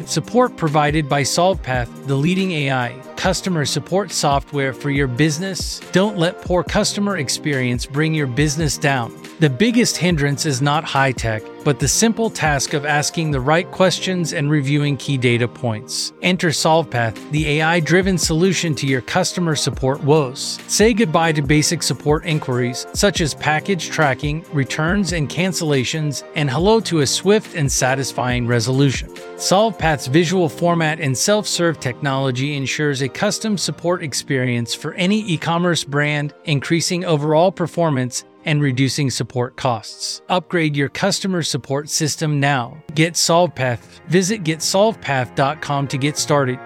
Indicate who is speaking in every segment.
Speaker 1: Support provided by SolvePath, the leading AI customer support software for your business. Don't let poor customer experience bring your business down. The biggest hindrance is not high tech, but the simple task of asking the right questions and reviewing key data points. Enter SolvePath, the AI driven solution to your customer support woes. Say goodbye to basic support inquiries, such as package tracking, returns and cancellations, and hello to a swift and satisfying resolution. SolvePath's visual format and self serve technology ensures a custom support experience for any e commerce brand, increasing overall performance and reducing support costs. Upgrade your customer support system now. Get SolvePath. Visit getsolvepath.com to get started.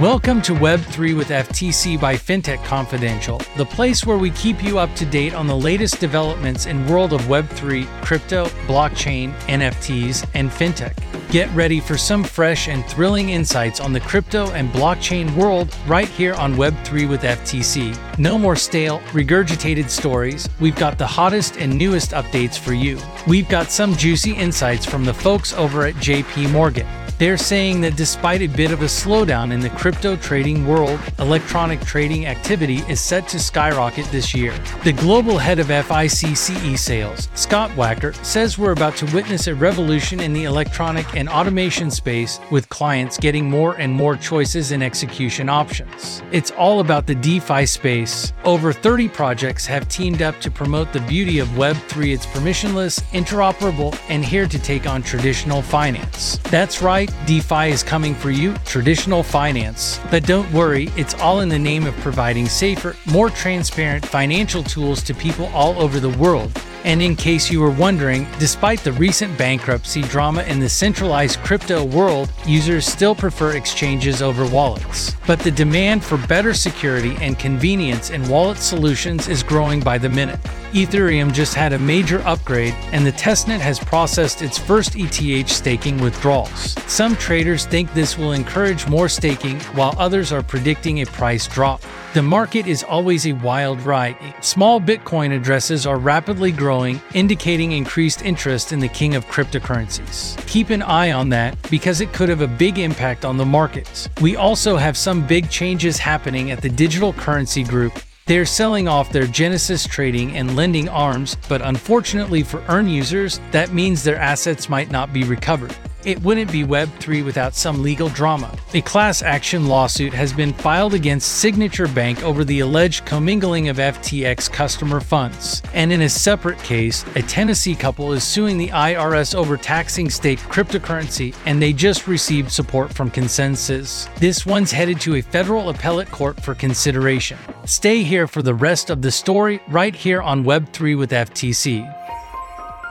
Speaker 1: Welcome to Web3 with FTC by FinTech Confidential, the place where we keep you up to date on the latest developments in world of Web3, crypto, blockchain, NFTs, and FinTech. Get ready for some fresh and thrilling insights on the crypto and blockchain world right here on Web3 with FTC. No more stale, regurgitated stories. We've got the hottest and newest updates for you. We've got some juicy insights from the folks over at JP Morgan. They're saying that despite a bit of a slowdown in the crypto trading world, electronic trading activity is set to skyrocket this year. The global head of FICCE sales, Scott Wacker, says we're about to witness a revolution in the electronic and automation space with clients getting more and more choices and execution options. It's all about the DeFi space. Over 30 projects have teamed up to promote the beauty of Web3. It's permissionless, interoperable, and here to take on traditional finance. That's right DeFi is coming for you, traditional finance. But don't worry, it's all in the name of providing safer, more transparent financial tools to people all over the world. And in case you were wondering, despite the recent bankruptcy drama in the centralized crypto world, users still prefer exchanges over wallets. But the demand for better security and convenience in wallet solutions is growing by the minute. Ethereum just had a major upgrade, and the testnet has processed its first ETH staking withdrawals. Some traders think this will encourage more staking, while others are predicting a price drop. The market is always a wild ride. Small Bitcoin addresses are rapidly growing, indicating increased interest in the king of cryptocurrencies. Keep an eye on that because it could have a big impact on the markets. We also have some big changes happening at the Digital Currency Group they're selling off their Genesis trading and lending arms, but unfortunately for EARN users, that means their assets might not be recovered. It wouldn't be Web3 without some legal drama. A class action lawsuit has been filed against Signature Bank over the alleged commingling of FTX customer funds. And in a separate case, a Tennessee couple is suing the IRS over taxing staked cryptocurrency, and they just received support from ConsenSys. This one's headed to a federal appellate court for consideration. Stay here for the rest of the story right here on Web3 with FTC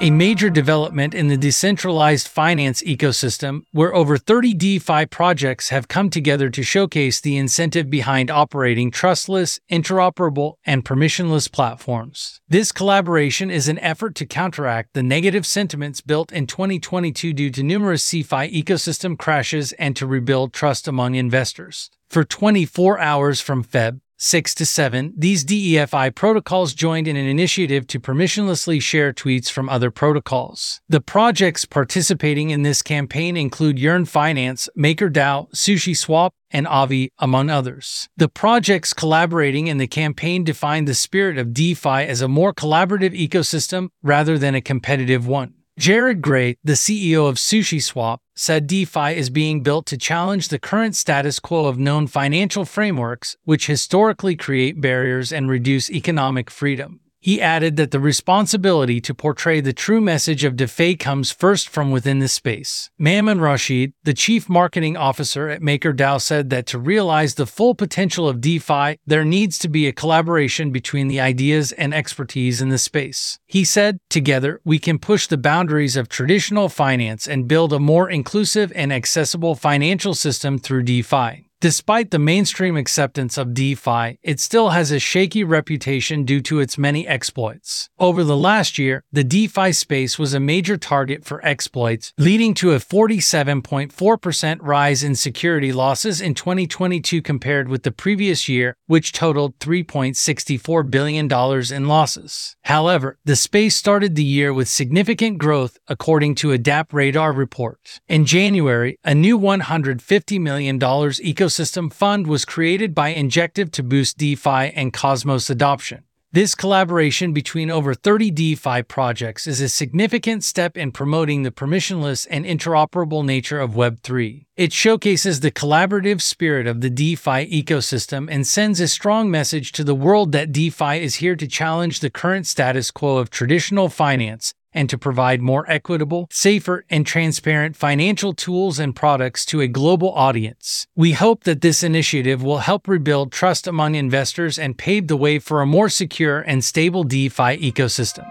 Speaker 1: a major development in the decentralized finance ecosystem where over 30 DeFi projects have come together to showcase the incentive behind operating trustless, interoperable, and permissionless platforms. This collaboration is an effort to counteract the negative sentiments built in 2022 due to numerous CeFi ecosystem crashes and to rebuild trust among investors. For 24 hours from Feb 6 to 7, these DeFi protocols joined in an initiative to permissionlessly share tweets from other protocols. The projects participating in this campaign include Yearn Finance, MakerDAO, SushiSwap, and Aave, among others. The projects collaborating in the campaign define the spirit of DeFi as a more collaborative ecosystem rather than a competitive one. Jared Grey, the CEO of SushiSwap, said DeFi is being built to challenge the current status quo of known financial frameworks, which historically create barriers and reduce economic freedom. He added that the responsibility to portray the true message of DeFi comes first from within the space. Mammon Rashid, the chief marketing officer at MakerDAO, said that to realize the full potential of DeFi, there needs to be a collaboration between the ideas and expertise in the space. He said, Together, we can push the boundaries of traditional finance and build a more inclusive and accessible financial system through DeFi. Despite the mainstream acceptance of DeFi, it still has a shaky reputation due to its many exploits. Over the last year, the DeFi space was a major target for exploits, leading to a 47.4% rise in security losses in 2022 compared with the previous year, which totaled $3.64 billion in losses. However, the space started the year with significant growth, according to a DappRadar report. In January, a new $150 million ecosystem ecosystem fund was created by Injective to boost DeFi and Cosmos adoption. This collaboration between over 30 DeFi projects is a significant step in promoting the permissionless and interoperable nature of Web3. It showcases the collaborative spirit of the DeFi ecosystem and sends a strong message to the world that DeFi is here to challenge the current status quo of traditional finance and to provide more equitable, safer, and transparent financial tools and products to a global audience. We hope that this initiative will help rebuild trust among investors and pave the way for a more secure and stable DeFi ecosystem.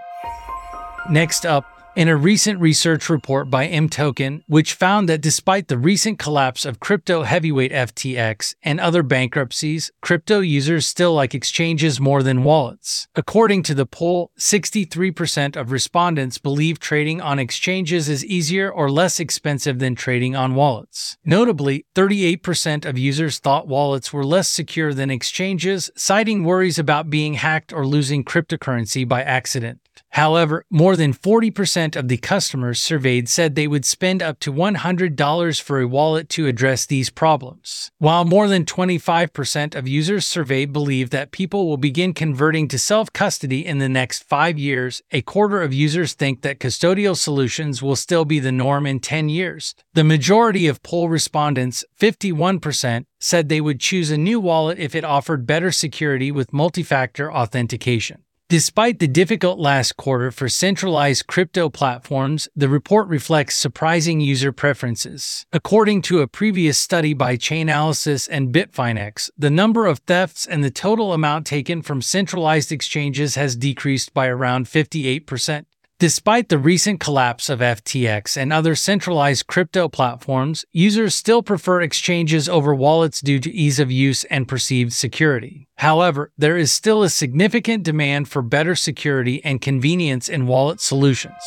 Speaker 1: Next up, in a recent research report by imToken, which found that despite the recent collapse of crypto heavyweight FTX and other bankruptcies, crypto users still like exchanges more than wallets. According to the poll, 63% of respondents believe trading on exchanges is easier or less expensive than trading on wallets. Notably, 38% of users thought wallets were less secure than exchanges, citing worries about being hacked or losing cryptocurrency by accident. However, more than 40% of the customers surveyed said they would spend up to $100 for a wallet to address these problems. While more than 25% of users surveyed believe that people will begin converting to self custody in the next five years, a quarter of users think that custodial solutions will still be the norm in 10 years. The majority of poll respondents, 51%, said they would choose a new wallet if it offered better security with multi factor authentication. Despite the difficult last quarter for centralized crypto platforms, the report reflects surprising user preferences. According to a previous study by Chainalysis and Bitfinex, the number of thefts and the total amount taken from centralized exchanges has decreased by around 58%. Despite the recent collapse of FTX and other centralized crypto platforms, users still prefer exchanges over wallets due to ease of use and perceived security. However, there is still a significant demand for better security and convenience in wallet solutions.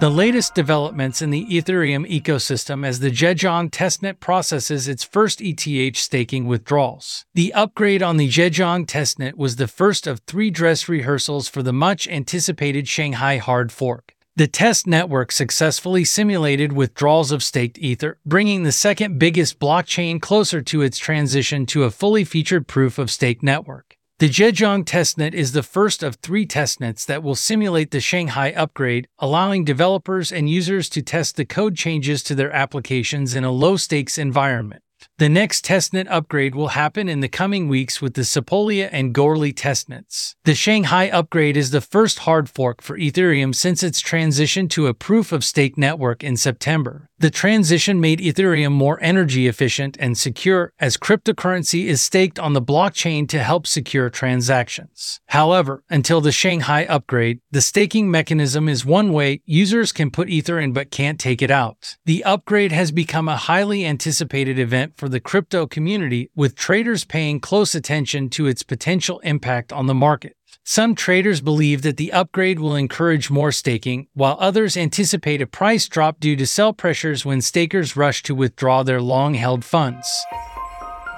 Speaker 1: The latest developments in the Ethereum ecosystem as the Zhejiang testnet processes its first ETH staking withdrawals. The upgrade on the Zhejiang testnet was the first of three dress rehearsals for the much anticipated Shanghai hard fork. The test network successfully simulated withdrawals of staked Ether, bringing the second biggest blockchain closer to its transition to a fully featured proof of stake network. The Zhejiang testnet is the first of three testnets that will simulate the Shanghai upgrade, allowing developers and users to test the code changes to their applications in a low stakes environment. The next testnet upgrade will happen in the coming weeks with the Sepolia and Goerli testnets. The Shanghai upgrade is the first hard fork for Ethereum since its transition to a proof of stake network in September. The transition made Ethereum more energy efficient and secure as cryptocurrency is staked on the blockchain to help secure transactions. However, until the Shanghai upgrade, the staking mechanism is one way users can put Ether in but can't take it out. The upgrade has become a highly anticipated event for the crypto community, with traders paying close attention to its potential impact on the market. Some traders believe that the upgrade will encourage more staking, while others anticipate a price drop due to sell pressures when stakers rush to withdraw their long held funds.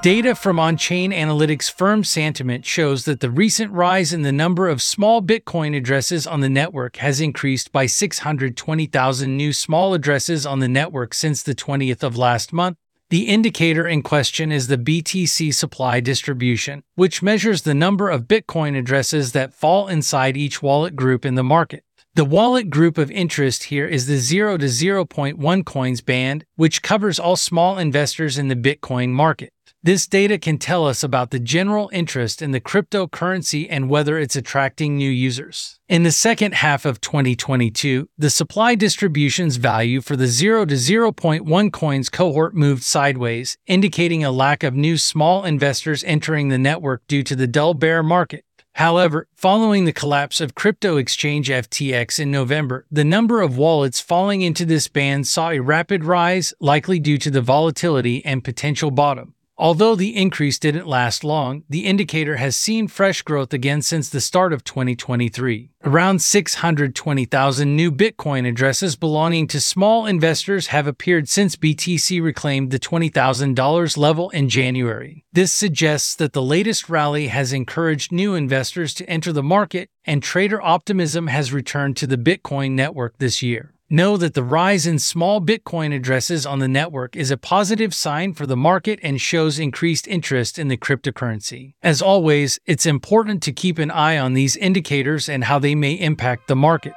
Speaker 1: Data from on chain analytics firm Santiment shows that the recent rise in the number of small Bitcoin addresses on the network has increased by 620,000 new small addresses on the network since the 20th of last month, the indicator in question is the BTC supply distribution, which measures the number of Bitcoin addresses that fall inside each wallet group in the market. The wallet group of interest here is the 0 to 0.1 coins band, which covers all small investors in the Bitcoin market. This data can tell us about the general interest in the cryptocurrency and whether it's attracting new users. In the second half of 2022, the supply distribution's value for the 0 to 0.1 coins cohort moved sideways, indicating a lack of new small investors entering the network due to the dull bear market. However, following the collapse of crypto exchange FTX in November, the number of wallets falling into this band saw a rapid rise, likely due to the volatility and potential bottom. Although the increase didn't last long, the indicator has seen fresh growth again since the start of 2023. Around 620,000 new Bitcoin addresses belonging to small investors have appeared since BTC reclaimed the $20,000 level in January. This suggests that the latest rally has encouraged new investors to enter the market and trader optimism has returned to the Bitcoin network this year. Know that the rise in small Bitcoin addresses on the network is a positive sign for the market and shows increased interest in the cryptocurrency. As always, it's important to keep an eye on these indicators and how they may impact the market.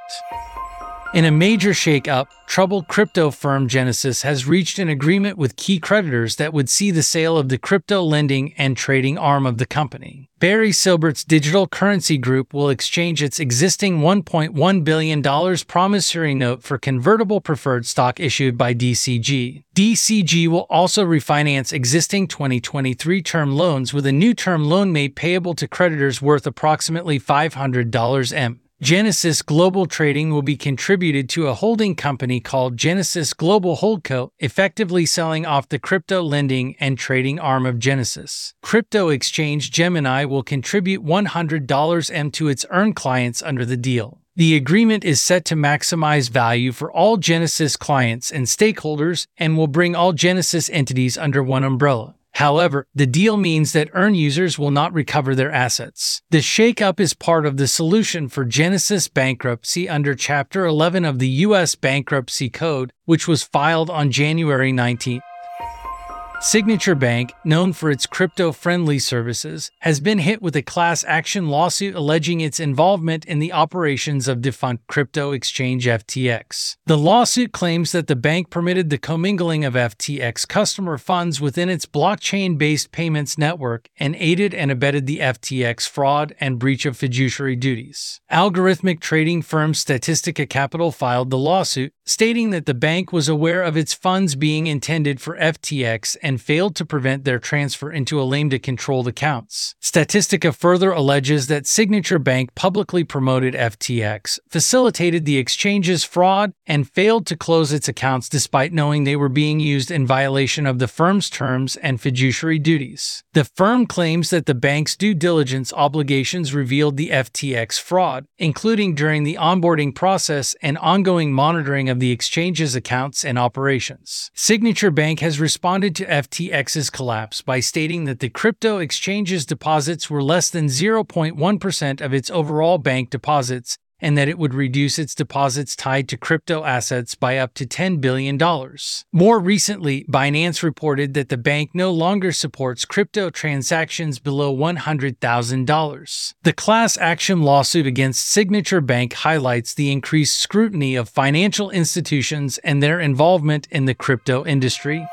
Speaker 1: In a major shakeup, troubled crypto firm Genesis has reached an agreement with key creditors that would see the sale of the crypto lending and trading arm of the company. Barry Silbert's digital currency group will exchange its existing $1.1 billion promissory note for convertible preferred stock issued by DCG. DCG will also refinance existing 2023 term loans with a new term loan made payable to creditors worth approximately $500 M. Genesis Global Trading will be contributed to a holding company called Genesis Global Holdco, effectively selling off the crypto lending and trading arm of Genesis. Crypto exchange Gemini will contribute $100 M to its earn clients under the deal. The agreement is set to maximize value for all Genesis clients and stakeholders and will bring all Genesis entities under one umbrella. However, the deal means that EARN users will not recover their assets. The shakeup is part of the solution for Genesis bankruptcy under Chapter 11 of the U.S. Bankruptcy Code, which was filed on January 19. Signature Bank, known for its crypto friendly services, has been hit with a class action lawsuit alleging its involvement in the operations of defunct crypto exchange FTX. The lawsuit claims that the bank permitted the commingling of FTX customer funds within its blockchain based payments network and aided and abetted the FTX fraud and breach of fiduciary duties. Algorithmic trading firm Statistica Capital filed the lawsuit, stating that the bank was aware of its funds being intended for FTX and failed to prevent their transfer into a controlled accounts. Statistica further alleges that Signature Bank publicly promoted FTX, facilitated the exchange's fraud, and failed to close its accounts despite knowing they were being used in violation of the firm's terms and fiduciary duties. The firm claims that the bank's due diligence obligations revealed the FTX fraud, including during the onboarding process and ongoing monitoring of the exchange's accounts and operations. Signature Bank has responded to FTX's collapse by stating that the crypto exchange's deposits were less than 0.1% of its overall bank deposits and that it would reduce its deposits tied to crypto assets by up to $10 billion. More recently, Binance reported that the bank no longer supports crypto transactions below $100,000. The class action lawsuit against Signature Bank highlights the increased scrutiny of financial institutions and their involvement in the crypto industry.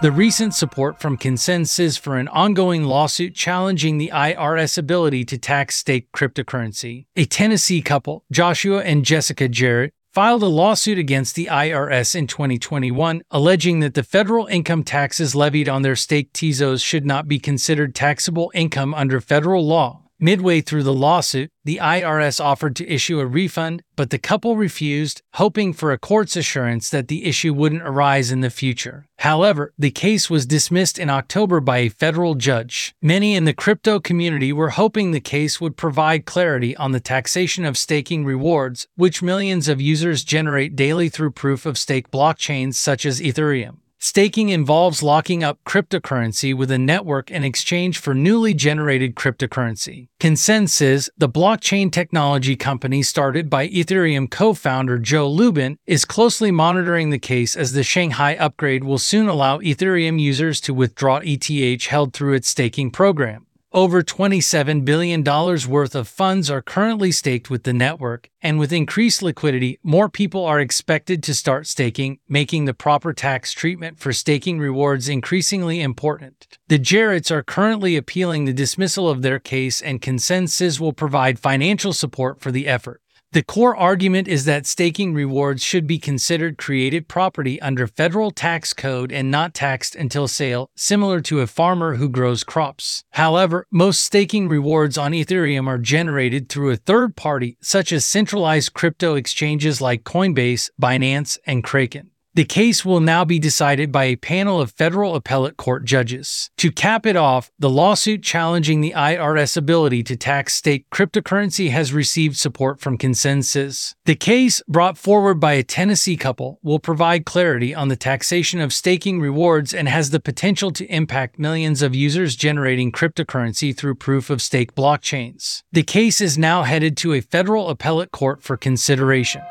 Speaker 1: The recent support from ConsenSys for an ongoing lawsuit challenging the IRS ability to tax staked cryptocurrency. A Tennessee couple, Joshua and Jessica Jarrett, filed a lawsuit against the IRS in 2021, alleging that the federal income taxes levied on their staked Tezos should not be considered taxable income under federal law. Midway through the lawsuit, the IRS offered to issue a refund, but the couple refused, hoping for a court's assurance that the issue wouldn't arise in the future. However, the case was dismissed in October by a federal judge. Many in the crypto community were hoping the case would provide clarity on the taxation of staking rewards, which millions of users generate daily through proof of stake blockchains such as Ethereum. Staking involves locking up cryptocurrency with a network in exchange for newly generated cryptocurrency. ConsenSys, the blockchain technology company started by Ethereum co founder Joe Lubin, is closely monitoring the case as the Shanghai upgrade will soon allow Ethereum users to withdraw ETH held through its staking program. Over $27 billion worth of funds are currently staked with the network, and with increased liquidity, more people are expected to start staking, making the proper tax treatment for staking rewards increasingly important. The Jarretts are currently appealing the dismissal of their case, and ConsenSys will provide financial support for the effort. The core argument is that staking rewards should be considered created property under federal tax code and not taxed until sale, similar to a farmer who grows crops. However, most staking rewards on Ethereum are generated through a third party, such as centralized crypto exchanges like Coinbase, Binance, and Kraken. The case will now be decided by a panel of federal appellate court judges. To cap it off, the lawsuit challenging the IRS ability to tax staked cryptocurrency has received support from ConsenSys. The case, brought forward by a Tennessee couple, will provide clarity on the taxation of staking rewards and has the potential to impact millions of users generating cryptocurrency through proof of stake blockchains. The case is now headed to a federal appellate court for consideration.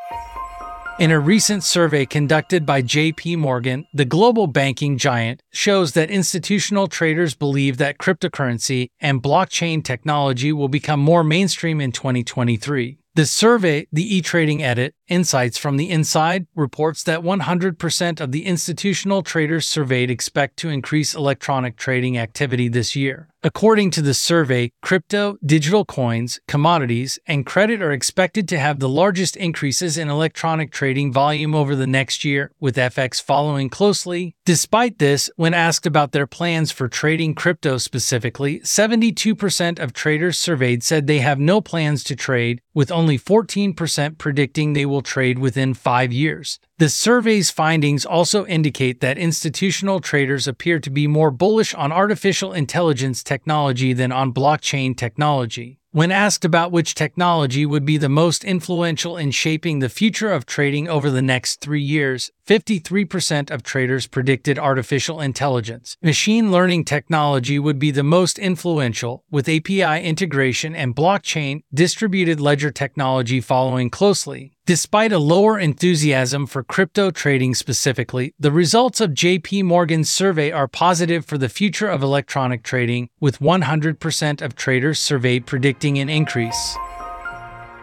Speaker 1: In a recent survey conducted by JP Morgan, the global banking giant shows that institutional traders believe that cryptocurrency and blockchain technology will become more mainstream in 2023. The survey, the e-trading edit, Insights from the Inside reports that 100% of the institutional traders surveyed expect to increase electronic trading activity this year. According to the survey, crypto, digital coins, commodities, and credit are expected to have the largest increases in electronic trading volume over the next year, with FX following closely. Despite this, when asked about their plans for trading crypto specifically, 72% of traders surveyed said they have no plans to trade, with only 14% predicting they will trade within five years. The survey's findings also indicate that institutional traders appear to be more bullish on artificial intelligence technology than on blockchain technology. When asked about which technology would be the most influential in shaping the future of trading over the next three years, 53% of traders predicted artificial intelligence. Machine learning technology would be the most influential, with API integration and blockchain distributed ledger technology following closely. Despite a lower enthusiasm for crypto trading specifically, the results of JP Morgan's survey are positive for the future of electronic trading, with 100% of traders surveyed predicting an increase.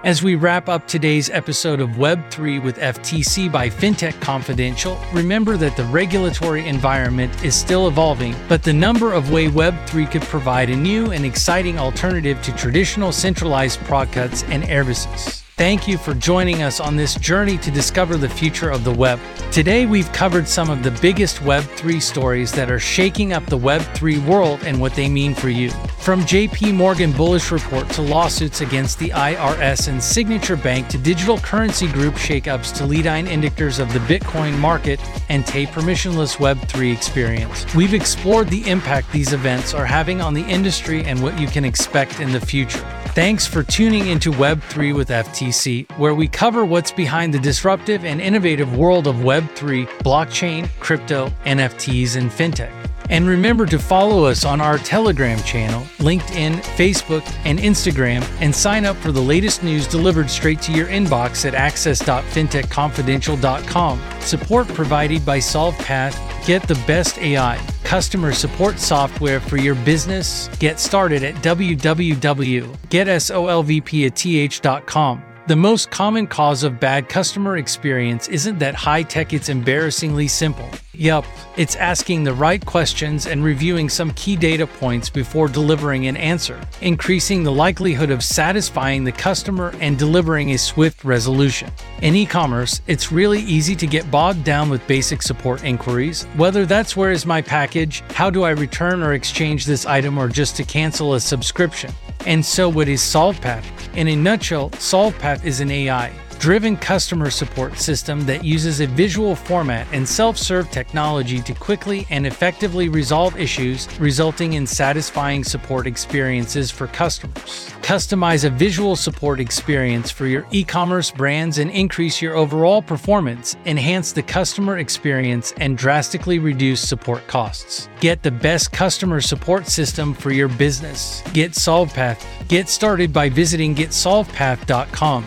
Speaker 1: As we wrap up today's episode of Web3 with FTC by FinTech Confidential, remember that the regulatory environment is still evolving, but the number of way Web3 could provide a new and exciting alternative to traditional centralized products and services. Thank you for joining us on this journey to discover the future of the web. Today, we've covered some of the biggest Web3 stories that are shaking up the Web3 world and what they mean for you. From JP Morgan bullish report to lawsuits against the IRS and Signature Bank to digital currency group shakeups to leading indicators of the Bitcoin market and Tay permissionless Web3 experience, we've explored the impact these events are having on the industry and what you can expect in the future. Thanks for tuning into Web3 with FTC, where we cover what's behind the disruptive and innovative world of Web3, blockchain, crypto, NFTs, and fintech. And remember to follow us on our Telegram channel, LinkedIn, Facebook, and Instagram, and sign up for the latest news delivered straight to your inbox at access.fintechconfidential.com. Support provided by SolvePath. Get the best AI customer support software for your business. Get started at www.getsolvepath.com. The most common cause of bad customer experience isn't that high tech, it's embarrassingly simple. Yup, it's asking the right questions and reviewing some key data points before delivering an answer, increasing the likelihood of satisfying the customer and delivering a swift resolution. In e commerce, it's really easy to get bogged down with basic support inquiries, whether that's where is my package, how do I return or exchange this item, or just to cancel a subscription. And so, what is SolvePath? In a nutshell, SolvePath is an AI driven customer support system that uses a visual format and self serve technology to quickly and effectively resolve issues, resulting in satisfying support experiences for customers. Customize a visual support experience for your e commerce brands and increase your overall performance, enhance the customer experience, and drastically reduce support costs. Get the best customer support system for your business. Get SolvePath. Get started by visiting getsolvepath.com.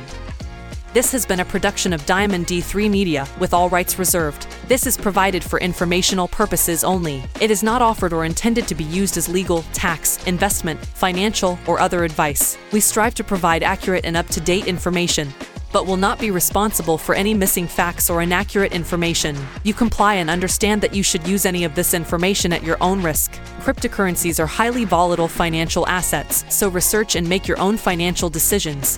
Speaker 2: This has been a production of Diamond D3 Media, with all rights reserved. This is provided for informational purposes only. It is not offered or intended to be used as legal, tax, investment, financial, or other advice. We strive to provide accurate and up to date information but will not be responsible for any missing facts or inaccurate information. You comply and understand that you should use any of this information at your own risk. Cryptocurrencies are highly volatile financial assets, so research and make your own financial decisions.